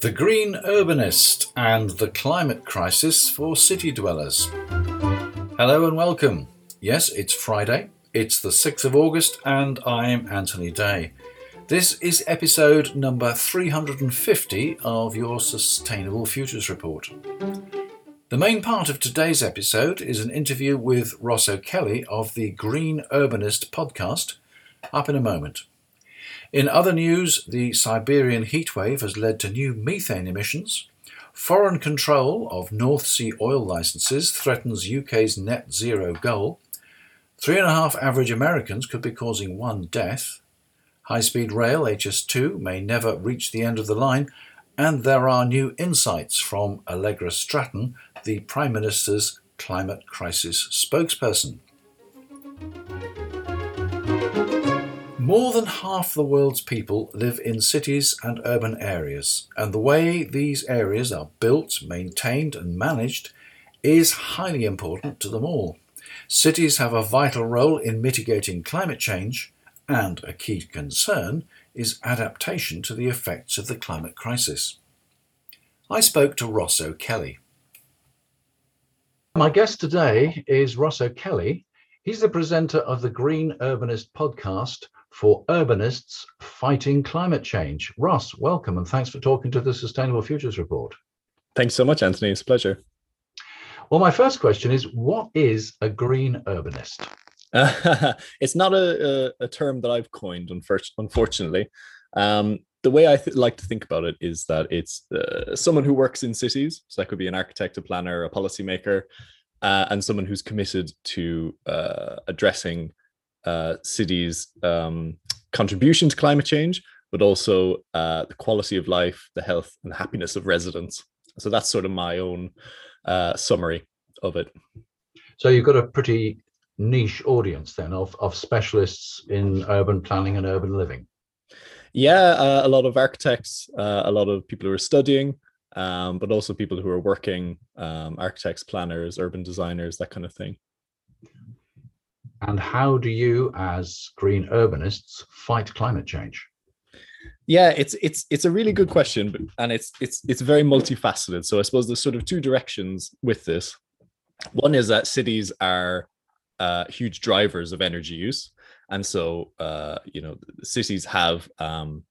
The Green Urbanist and the Climate Crisis for City Dwellers. Hello and welcome. Yes, it's Friday, it's the 6th of August, and I'm Anthony Day. This is episode number 350 of your Sustainable Futures Report. The main part of today's episode is an interview with Ross O'Ceallaigh of the Green Urbanist podcast. Up in a moment. In other news, the Siberian heatwave has led to new methane emissions. Foreign control of North Sea oil licenses threatens UK's net zero goal. Three and a half average Americans could be causing one death. High speed rail HS2 may never reach the end of the line, and there are new insights from Allegra Stratton, the Prime Minister's climate crisis spokesperson. More than half the world's people live in cities and urban areas, and the way these areas are built, maintained, and managed is highly important to them all. Cities have a vital role in mitigating climate change, and a key concern is adaptation to the effects of the climate crisis. I spoke to Ross O'Ceallaigh. My guest today is Ross O'Ceallaigh. He's the presenter of the Green Urbanist podcast for urbanists fighting climate change. Ross, welcome and thanks for talking to the Sustainable Futures Report. Thanks so much, Anthony. It's a pleasure. Well, my first question is what is a green urbanist? it's not a, a, a, term that I've coined, unfortunately. Um, the way I th- like to think about it is that it's uh, someone who works in cities. So that could be an architect, a planner, a policymaker, uh, and someone who's committed to uh, addressing uh, cities' um, contribution to climate change, but also uh, the quality of life, the health, and happiness of residents. So that's sort of my own uh, summary of it. So you've got a pretty niche audience then of, of specialists in urban planning and urban living? Yeah, uh, a lot of architects, uh, a lot of people who are studying, um, but also people who are working, um, architects, planners, urban designers, that kind of thing. And how do you, as green urbanists, fight climate change? Yeah, it's it's it's a really good question, and it's it's it's very multifaceted. So I suppose there's sort of two directions with this. One is that cities are uh, huge drivers of energy use, and so uh, you know cities have um,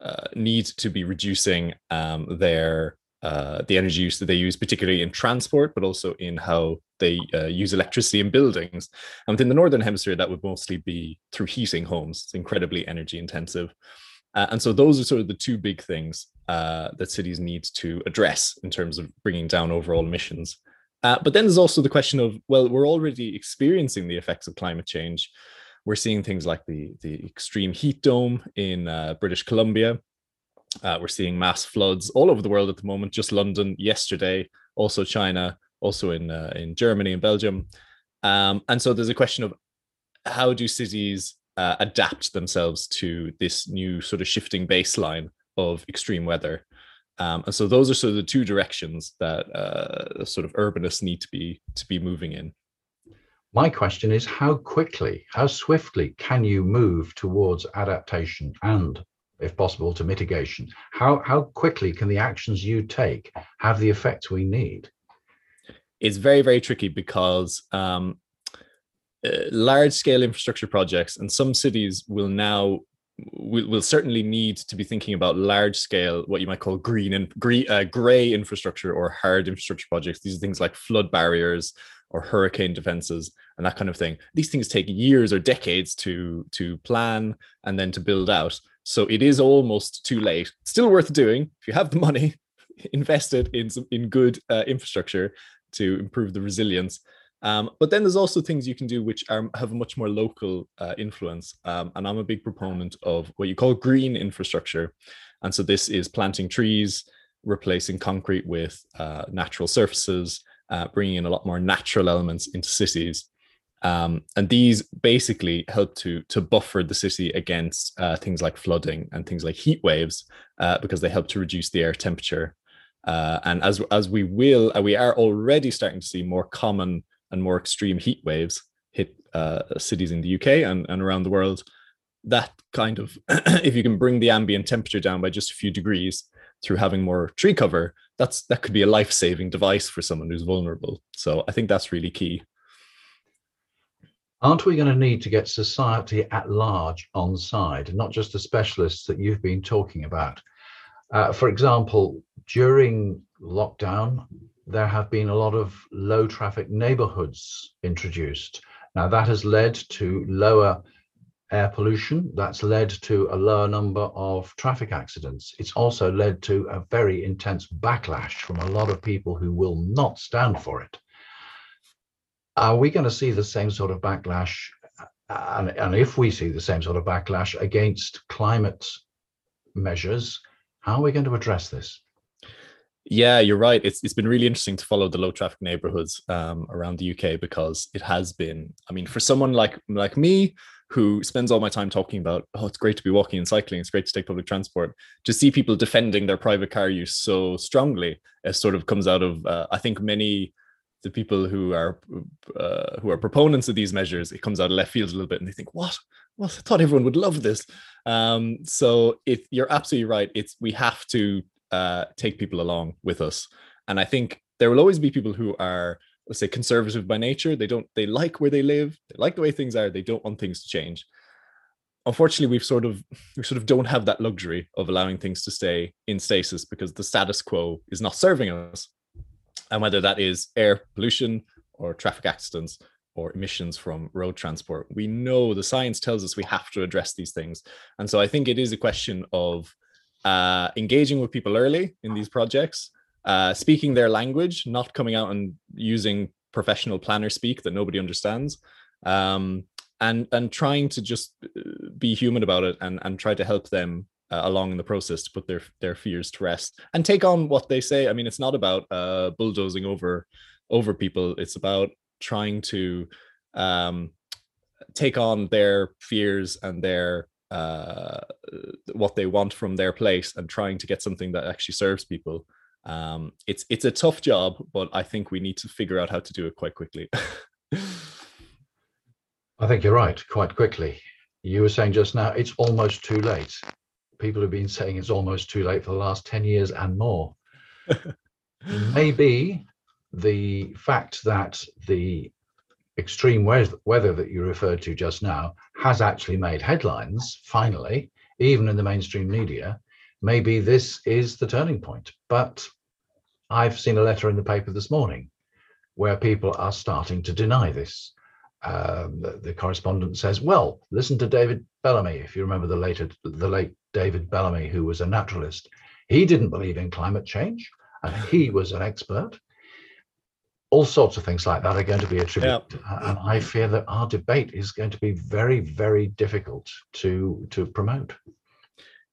uh, need to be reducing um, their uh, the energy use that they use, particularly in transport, but also in how they uh, use electricity in buildings. And within the northern hemisphere, that would mostly be through heating homes. It's incredibly energy intensive. Uh, and so those are sort of the two big things uh, that cities need to address in terms of bringing down overall emissions. Uh, but then there's also the question of well, we're already experiencing the effects of climate change. We're seeing things like the the extreme heat dome in British Columbia. Uh, we're seeing mass floods all over the world at the moment. Just London yesterday, also China, also in uh, in Germany and Belgium. Um, and so there's a question of how do cities uh, adapt themselves to this new sort of shifting baseline of extreme weather um, and so those are sort of the two directions that uh, sort of urbanists need to be to be moving in. My question is how quickly, how swiftly can you move towards adaptation and, if possible, to mitigation? How how quickly can the actions you take have the effects we need? It's very very tricky because um, uh, large scale infrastructure projects and some cities will now we'll, we'll certainly need to be thinking about large scale, what you might call green and green, uh, gray infrastructure or hard infrastructure projects. These are things like flood barriers or hurricane defenses and that kind of thing. These things take years or decades to to plan and then to build out. So it is almost too late. Still worth doing if you have the money. Invest it in some in good uh, infrastructure to improve the resilience. Um, but then there's also things you can do which are, have a much more local uh, influence. Um, and I'm a big proponent of what you call green infrastructure. And so this is planting trees, replacing concrete with uh, natural surfaces, uh, bringing in a lot more natural elements into cities. Um, and these basically help to to buffer the city against uh, things like flooding and things like heat waves uh, because they help to reduce the air temperature. Uh, and as as we will, we are already starting to see more common and more extreme heat waves hit uh, cities in the UK and, and around the world. that kind of if you can bring the ambient temperature down by just a few degrees through having more tree cover that's that could be a life-saving device for someone who's vulnerable so i think that's really key aren't we going to need to get society at large on side not just the specialists that you've been talking about uh, for example during lockdown there have been a lot of low traffic neighborhoods introduced now that has led to lower air pollution. That's led to a lower number of traffic accidents. It's also led to a very intense backlash from a lot of people who will not stand for it. Are we going to see the same sort of backlash? And, and if we see the same sort of backlash against climate measures, how are we going to address this? Yeah, you're right. It's it's been really interesting to follow the low traffic neighborhoods um, around the UK because it has been. I mean, for someone like like me who spends all my time talking about, oh, it's great to be walking and cycling, it's great to take public transport, to see people defending their private car use so strongly, it sort of comes out of, uh, I think many the people who are uh, who are proponents of these measures, it comes out of left field a little bit, and they think, "What? Well, I thought everyone would love this." Um, so, if you're absolutely right, it's we have to uh, take people along with us, and I think there will always be people who are let's say conservative by nature they don't they like where they live they like the way things are they don't want things to change unfortunately we've sort of we sort of don't have that luxury of allowing things to stay in stasis because the status quo is not serving us and whether that is air pollution or traffic accidents or emissions from road transport. We know the science tells us we have to address these things. And so i think it is a question of uh, engaging with people early in these projects uh, speaking their language, not coming out and using professional planner speak that nobody understands, um, and and trying to just uh, be human about it and and try to help them uh, along in the process to put their their fears to rest and take on what they say. I mean, it's not about uh, bulldozing over over people. It's about trying to um, take on their fears and their uh, what they want from their place and trying to get something that actually serves people um, it's it's a tough job, but I think we need to figure out how to do it quite quickly. I think you're right. Quite quickly, you were saying just now it's almost too late. People have been saying it's almost too late for the last ten years and more. Maybe the fact that the extreme weather that you referred to just now has actually made headlines finally even in the mainstream media maybe this is the turning point. But I've seen a letter in the paper this morning where people are starting to deny this. Um, the, the, correspondent says, "Well, listen to David Bellamy. If you remember the later, the late David Bellamy, who was a naturalist, he didn't believe in climate change, and he was an expert. All sorts of things like that are going to be attributed, yeah. and I fear that our debate is going to be very, very difficult to to promote."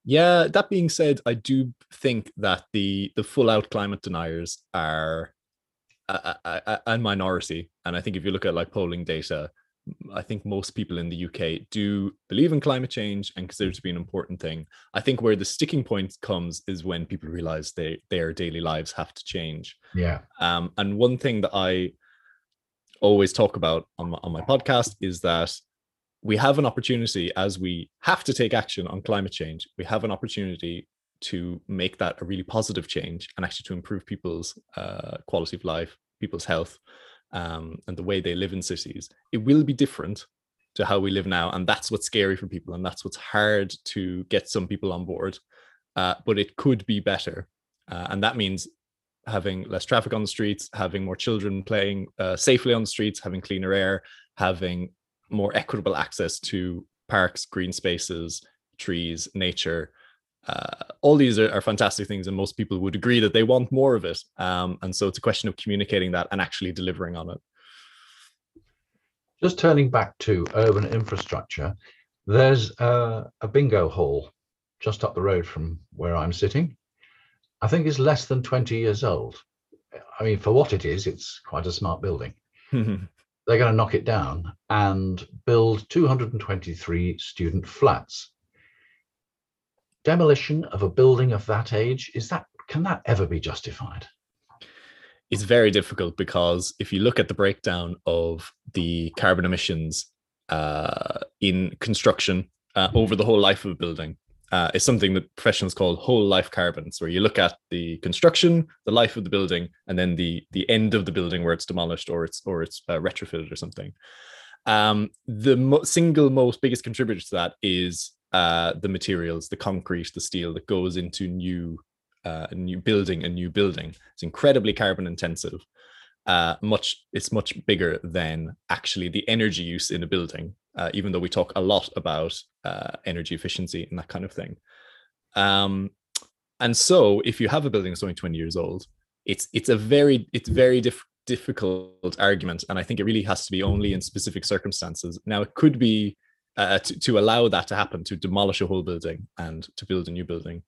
Yeah, that being said, I do think that the the full out climate deniers are a, a, a, a, minority, and I think if you look at like polling data, I think most people in the UK do believe in climate change and consider it to be an important thing. I think where the sticking point comes is when people realize they their daily lives have to change. Yeah. Um, and one thing that I always talk about on my, on my podcast is that we have an opportunity as we have to take action on climate change we have an opportunity to make that a really positive change and actually to improve people's uh, quality of life people's health um, and the way they live in cities it will be different to how we live now and that's what's scary for people and that's what's hard to get some people on board uh, but it could be better uh, and that means having less traffic on the streets having more children playing uh, safely on the streets having cleaner air having more equitable access to parks, green spaces, trees, nature. Uh, all these are, are, fantastic things, and most people would agree that they want more of it. Um, and so it's a question of communicating that and actually delivering on it. Just turning back to urban infrastructure, there's a, a bingo hall just up the road from where I'm sitting. I think it's less than 20 years old. I mean, for what it is, it's quite a smart building. they're going to knock it down and build 223 student flats. Demolition of a building of that age, is that can that ever be justified? It's very difficult because if you look at the breakdown of the carbon emissions uh, in construction uh, over the whole life of a building uh, is something that professionals call whole life carbons, where you look at the construction, the life of the building, and then the the end of the building where it's demolished or it's or it's uh, retrofitted or something. Um, the mo- single most biggest contributor to that is uh, the materials, the concrete, the steel that goes into new uh, new building, a new building. It's incredibly carbon intensive. Uh, much it's much bigger than actually the energy use in a building. Uh, even though we talk a lot about uh, energy efficiency and that kind of thing. Um, and so, if you have a building that's only 20 years old, it's it's a very it's very diff- difficult argument, and I think it really has to be only in specific circumstances. Now, it could be uh, to, to allow that to happen, to demolish a whole building and to build a new building.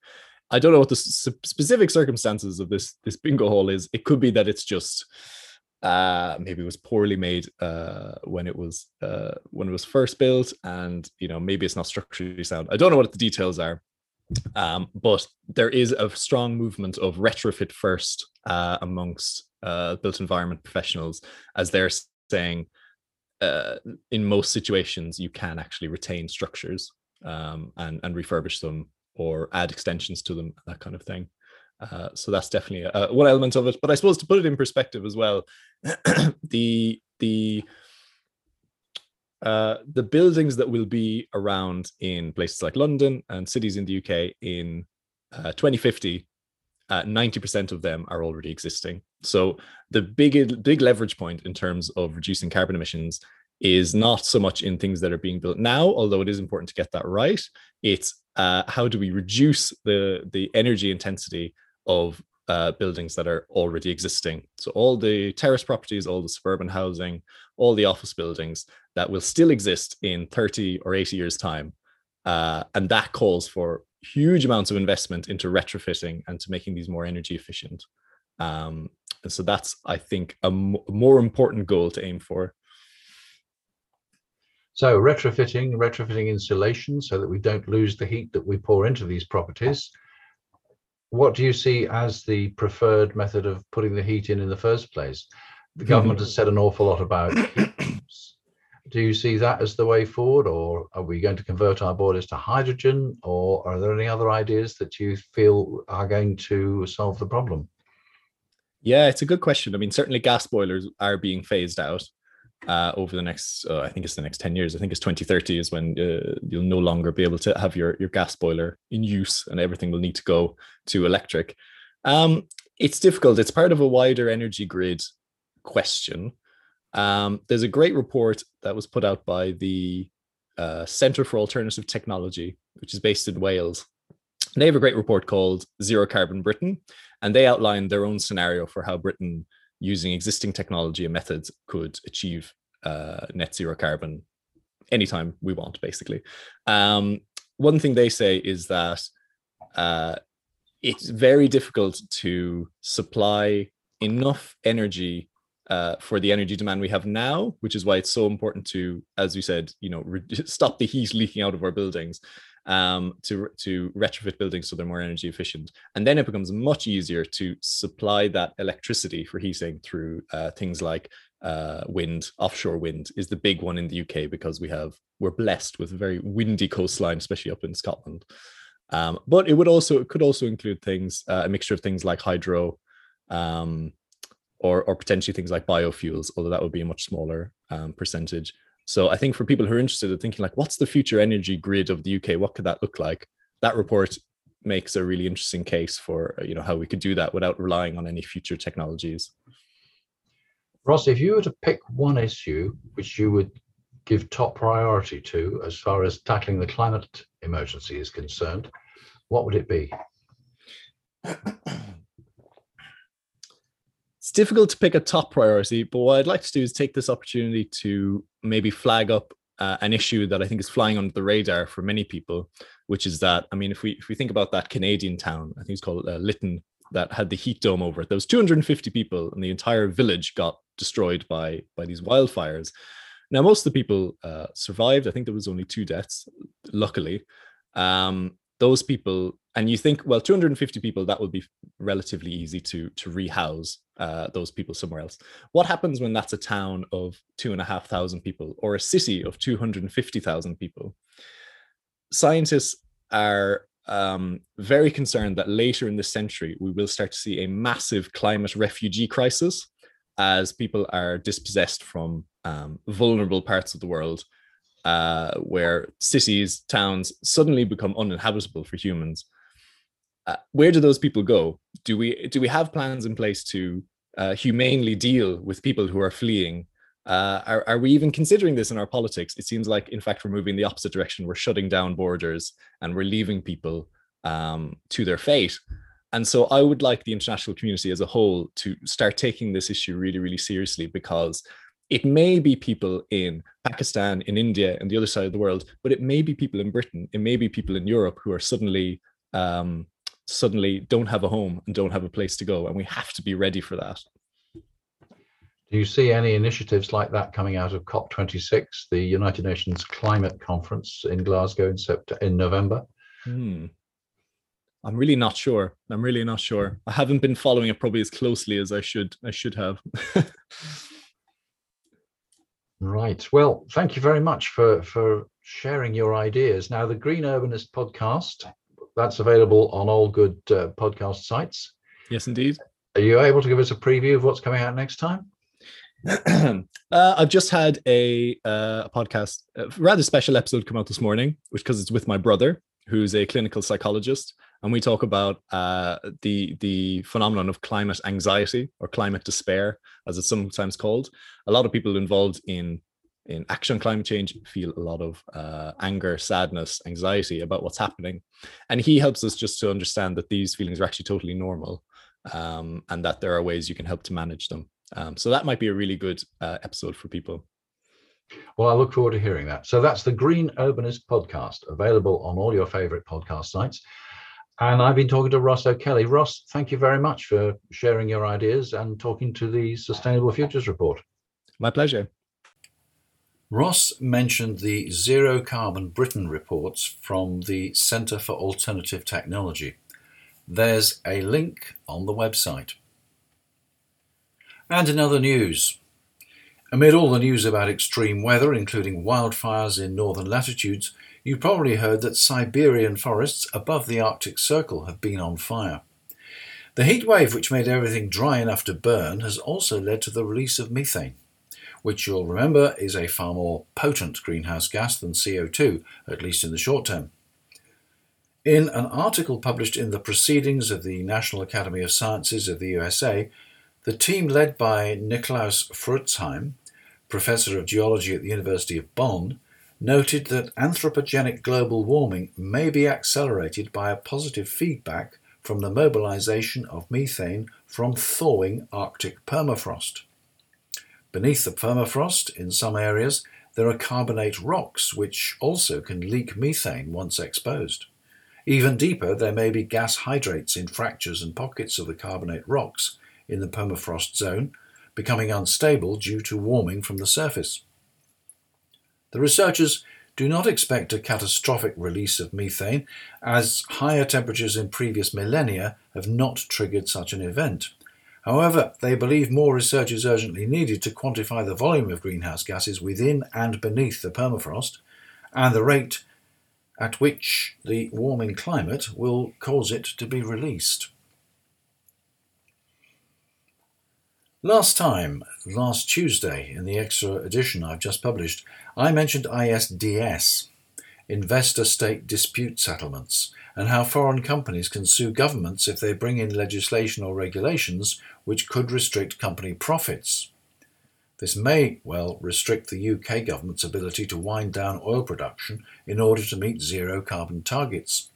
I don't know what the specific circumstances of this this bingo hall is. It could be that it's just uh maybe it was poorly made uh when it was uh when it was first built and you know maybe it's not structurally sound i don't know what the details are um but there is a strong movement of retrofit first uh amongst uh built environment professionals as they're saying uh in most situations you can actually retain structures um and and refurbish them or add extensions to them, that kind of thing. Uh, so that's definitely a, one element of it. But I suppose to put it in perspective as well, the the uh, the buildings that will be around in places like London and cities in the UK in uh, 90% uh, of them are already existing. So the big big leverage point in terms of reducing carbon emissions is not so much in things that are being built now, although it is important to get that right. It's uh, how do we reduce the the energy intensity of uh, buildings that are already existing. So all the terrace properties, all the suburban housing, all the office buildings that will still exist in 30 or 80 years time. Uh, and that calls for huge amounts of investment into retrofitting and to making these more energy efficient. Um, and so that's, I think, a m- more important goal to aim for. So retrofitting, retrofitting insulation so that we don't lose the heat that we pour into these properties. What do you see as the preferred method of putting the heat in in the first place? The government has said an awful lot about do you see that as the way forward or are we going to convert our boilers to hydrogen or are there any other ideas that you feel are going to solve the problem yeah it's a good question i mean certainly gas boilers are being phased out uh, over the next, uh, I think it's the next 10 years. I think it's 2030 is when uh, you'll no longer be able to have your, your gas boiler in use and everything will need to go to electric. Um, it's difficult. It's part of a wider energy grid question. Um, there's a great report that was put out by the uh, Center for Alternative Technology, which is based in Wales. They have a great report called Zero Carbon Britain, and they outline their own scenario for how Britain using existing technology and methods could achieve uh, net zero carbon anytime we want, basically. Um, one thing they say is that uh, it's very difficult to supply enough energy uh, for the energy demand we have now, which is why it's so important to, as you said, you know, re- stop the heat leaking out of our buildings um, to to retrofit buildings so they're more energy efficient, and then it becomes much easier to supply that electricity for heating through uh, things like uh, wind, offshore wind is the big one in the UK because we have we're blessed with a very windy coastline, especially up in Scotland. Um, but it would also it could also include things uh, a mixture of things like hydro, um, or or potentially things like biofuels, although that would be a much smaller um, percentage. So I think for people who are interested in thinking like, what's the future energy grid of the UK? What could that look like? That report makes a really interesting case for you know how we could do that without relying on any future technologies. Ross, if you were to pick one issue which you would give top priority to as far as tackling the climate emergency is concerned, what would it be? difficult to pick a top priority, but what I'd like to do is take this opportunity to maybe flag up uh, an issue that I think is flying under the radar for many people, which is that I mean, if we if we think about that Canadian town, I think it's called uh, Lytton, that had the heat dome over it. There was 250 people, and the entire village got destroyed by by these wildfires. Now, most of the people uh, survived. I think there was only two deaths, luckily. Um, those people and you think well 250 people that would be relatively easy to to rehouse uh, those people somewhere else. What happens when that's a town of two and a half thousand people or a city of 250000 people? Scientists are um, very concerned that later in this century we will start to see a massive climate refugee crisis as people are dispossessed from um, vulnerable parts of the world uh, where cities, towns suddenly become uninhabitable for humans. Uh, where do those people go? Do we do we have plans in place to uh, humanely deal with people who are fleeing? Uh, are, are we even considering this in our politics? It seems like, in fact, we're moving the opposite direction. We're shutting down borders and we're leaving people um, to their fate. And so I would like the international community as a whole to start taking this issue really, really seriously because it may be people in Pakistan, in India, and the other side of the world, but it may be people in Britain, it may be people in Europe who are suddenly um, suddenly don't have a home and don't have a place to go, and we have to be ready for that. Do you see any initiatives like that coming out of COP26, the United Nations Climate Conference in Glasgow in, Sept- in November? Hmm. I'm really not sure. I'm really not sure. I haven't been following it probably as closely as I should. I should have. right. Well, thank you very much for for sharing your ideas. Now, the Green Urbanist podcast that's available on all good uh, podcast sites. Yes, indeed. Are you able to give us a preview of what's coming out next time? uh, I've just had a, uh, a podcast, a rather special episode come out this morning, which because it's with my brother, who's a clinical psychologist, and we talk about uh, the the phenomenon of climate anxiety or climate despair, as it's sometimes called. A lot of people involved in in action climate change feel a lot of uh, anger, sadness, anxiety about what's happening, and he helps us just to understand that these feelings are actually totally normal, um, and that there are ways you can help to manage them. Um, so that might be a really good uh, episode for people. Well, I look forward to hearing that. So that's the Green Urbanist podcast, available on all your favorite podcast sites. And I've been talking to Ross O'Ceallaigh. Ross, thank you very much for sharing your ideas and talking to the Sustainable Futures Report. My pleasure. Ross mentioned the Zero Carbon Britain reports from the Centre for Alternative Technology. There's a link on the website. And in other news, amid all the news about extreme weather, including wildfires in northern latitudes, you probably heard that Siberian forests above the Arctic Circle have been on fire. The heat wave, which made everything dry enough to burn, has also led to the release of methane, which you'll remember is a far more potent greenhouse gas than CO2, at least in the short term. In an article published in the Proceedings of the National Academy of Sciences of the USA, the team led by Nikolaus Froitzheim, professor of geology at the University of Bonn, noted that anthropogenic global warming may be accelerated by a positive feedback from the mobilization of methane from thawing Arctic permafrost. Beneath the permafrost, in some areas, there are carbonate rocks which also can leak methane once exposed. Even deeper, there may be gas hydrates in fractures and pockets of the carbonate rocks in the permafrost zone, becoming unstable due to warming from the surface. The researchers do not expect a catastrophic release of methane, as higher temperatures in previous millennia have not triggered such an event. However, they believe more research is urgently needed to quantify the volume of greenhouse gases within and beneath the permafrost and the rate at which the warming climate will cause it to be released. Last time, last Tuesday, in the extra edition I've just published, I mentioned ISDS, Investor State Dispute Settlements, and how foreign companies can sue governments if they bring in legislation or regulations which could restrict company profits. This may well restrict the UK government's ability to wind down oil production in order to meet zero carbon targets.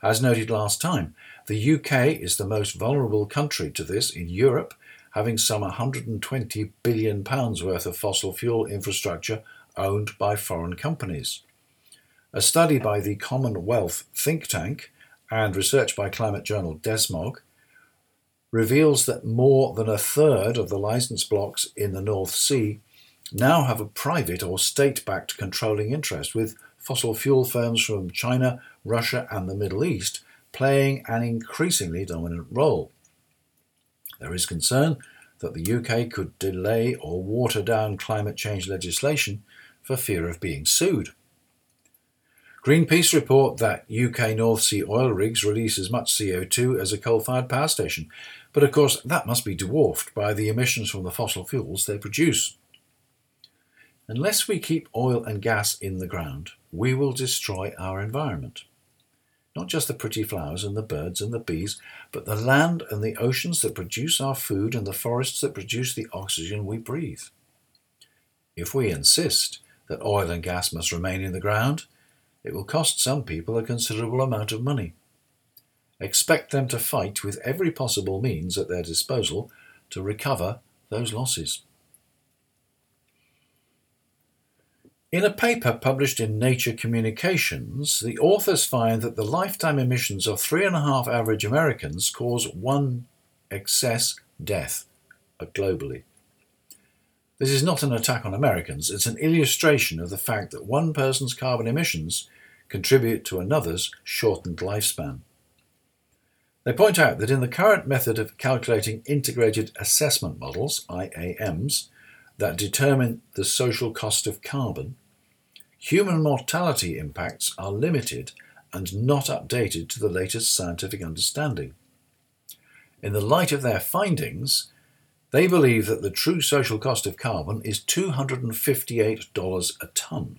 As noted last time, the UK is the most vulnerable country to this in Europe having some 120 billion pounds worth of fossil fuel infrastructure owned by foreign companies. A study by the Common Wealth think tank and research by climate journal Desmog reveals that more than a third of the license blocks in the North Sea now have a private or state backed controlling interest, with fossil fuel firms from China, Russia, and the Middle East playing an increasingly dominant role. There is concern that the UK could delay or water down climate change legislation for fear of being sued. Greenpeace report that UK North Sea oil rigs release as much CO2 as a coal fired power station, but of course that must be dwarfed by the emissions from the fossil fuels they produce. Unless we keep oil and gas in the ground, we will destroy our environment. Not just the pretty flowers and the birds and the bees, but the land and the oceans that produce our food and the forests that produce the oxygen we breathe. If we insist that oil and gas must remain in the ground, it will cost some people a considerable amount of money. Expect them to fight with every possible means at their disposal to recover those losses. In a paper published in Nature Communications, the authors find that the lifetime emissions of three and a half average Americans cause one excess death uh, globally. This is not an attack on Americans, it's an illustration of the fact that one person's carbon emissions contribute to another's shortened lifespan. They point out that in the current method of calculating integrated assessment models, IAMs, that determine the social cost of carbon, human mortality impacts are limited and not updated to the latest scientific understanding. In the light of their findings, they believe that the true social cost of carbon is $258 a tonne,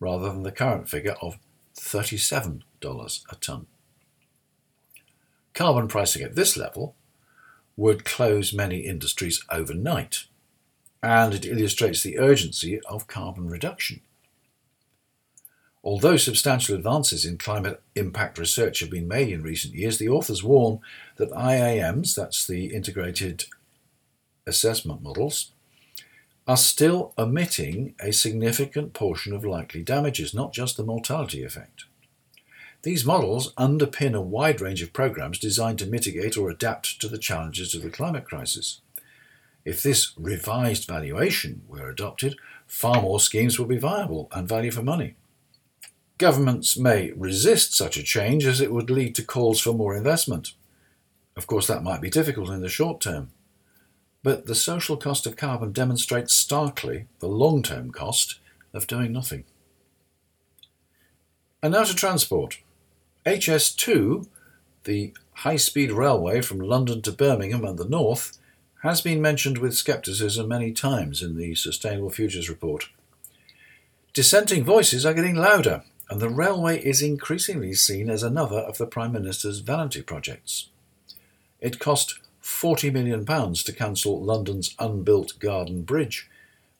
rather than the current figure of $37 a tonne. Carbon pricing at this level would close many industries overnight, and it illustrates the urgency of carbon reduction. Although substantial advances in climate impact research have been made in recent years, the authors warn that IAMs, that's the integrated assessment models, are still omitting a significant portion of likely damages, not just the mortality effect. These models underpin a wide range of programs designed to mitigate or adapt to the challenges of the climate crisis. If this revised valuation were adopted, far more schemes will be viable and value for money. Governments may resist such a change as it would lead to calls for more investment. Of course, that might be difficult in the short term. But the social cost of carbon demonstrates starkly the long term cost of doing nothing. And now to transport. HS2, the high speed railway from London to Birmingham and the north, has been mentioned with scepticism many times in the Sustainable Futures Report. Dissenting voices are getting louder and the railway is increasingly seen as another of the Prime Minister's vanity projects. It cost £40 million to cancel London's unbuilt Garden Bridge,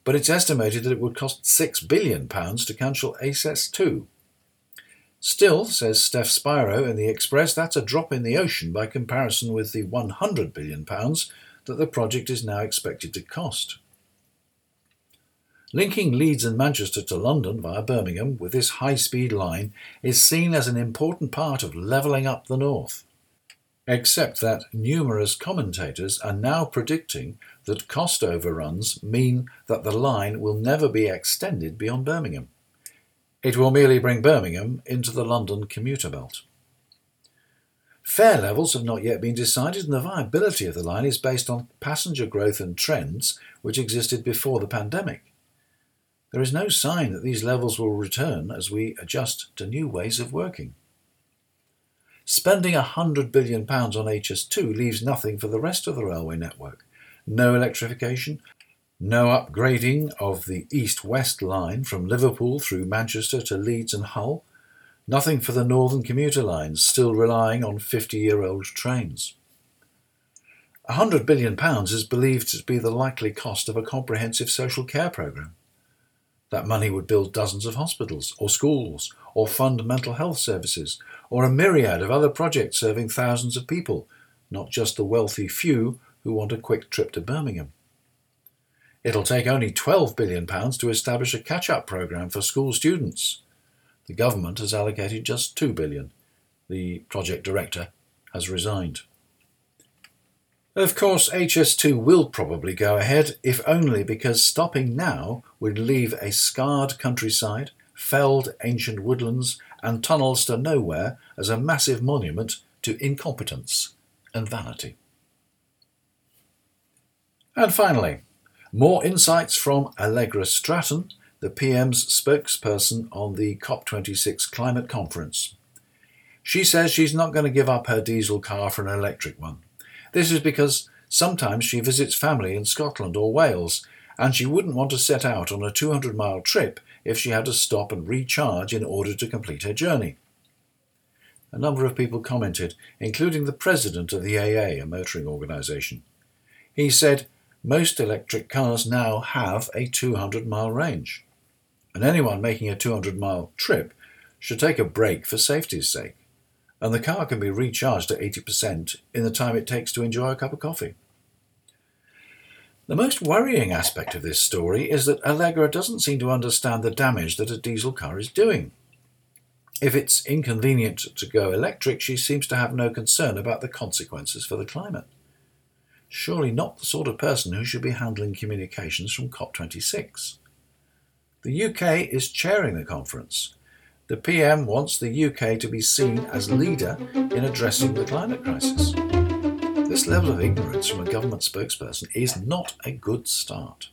but it's estimated that it would cost £6 billion to cancel HS2. Still, says Steph Spyro in the Express, that's a drop in the ocean by comparison with the £100 billion that the project is now expected to cost. Linking Leeds and Manchester to London via Birmingham with this high speed line is seen as an important part of levelling up the north. Except that numerous commentators are now predicting that cost overruns mean that the line will never be extended beyond Birmingham. It will merely bring Birmingham into the London commuter belt. Fare levels have not yet been decided, and the viability of the line is based on passenger growth and trends which existed before the pandemic. There is no sign that these levels will return as we adjust to new ways of working. Spending £100 billion on HS2 leaves nothing for the rest of the railway network. No electrification, no upgrading of the east west line from Liverpool through Manchester to Leeds and Hull, nothing for the northern commuter lines, still relying on 50 year old trains. £100 billion is believed to be the likely cost of a comprehensive social care programme. That money would build dozens of hospitals or schools or fund mental health services or a myriad of other projects serving thousands of people, not just the wealthy few who want a quick trip to Birmingham. It'll take only £12 billion to establish a catch up programme for school students. The government has allocated just £2 billion. The project director has resigned. Of course, HS2 will probably go ahead, if only because stopping now would leave a scarred countryside, felled ancient woodlands, and tunnels to nowhere as a massive monument to incompetence and vanity. And finally, more insights from Allegra Stratton, the PM's spokesperson on the COP26 climate conference. She says she's not going to give up her diesel car for an electric one. This is because sometimes she visits family in Scotland or Wales, and she wouldn't want to set out on a 200 mile trip if she had to stop and recharge in order to complete her journey. A number of people commented, including the president of the AA, a motoring organisation. He said, Most electric cars now have a 200 mile range, and anyone making a 200 mile trip should take a break for safety's sake, and the car can be recharged at 80% in the time it takes to enjoy a cup of coffee. The most worrying aspect of this story is that Allegra doesn't seem to understand the damage that a diesel car is doing. If it's inconvenient to go electric, she seems to have no concern about the consequences for the climate. Surely not the sort of person who should be handling communications from COP26. The UK is chairing the conference. The PM wants the UK to be seen as leader in addressing the climate crisis. This level of ignorance from a government spokesperson is not a good start.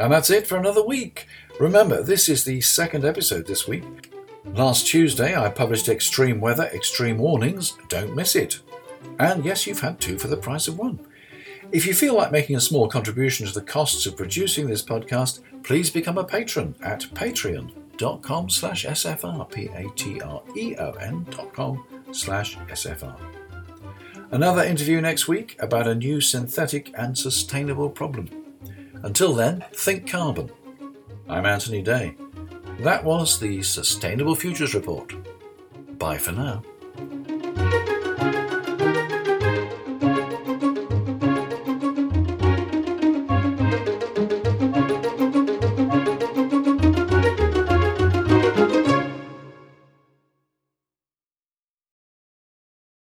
And that's it for another week. Remember, this is the second episode this week. Last Tuesday, I published Extreme Weather, Extreme Warnings. Don't miss it. And yes, you've had two for the price of one. If you feel like making a small contribution to the costs of producing this podcast, please become a patron at patreon.com slash SFR, P-A-T-R-E-O-N dot com slash SFR. Another interview next week about a new synthetic and sustainable problem. Until then, think carbon. I'm Anthony Day. That was the Sustainable Futures Report. Bye for now.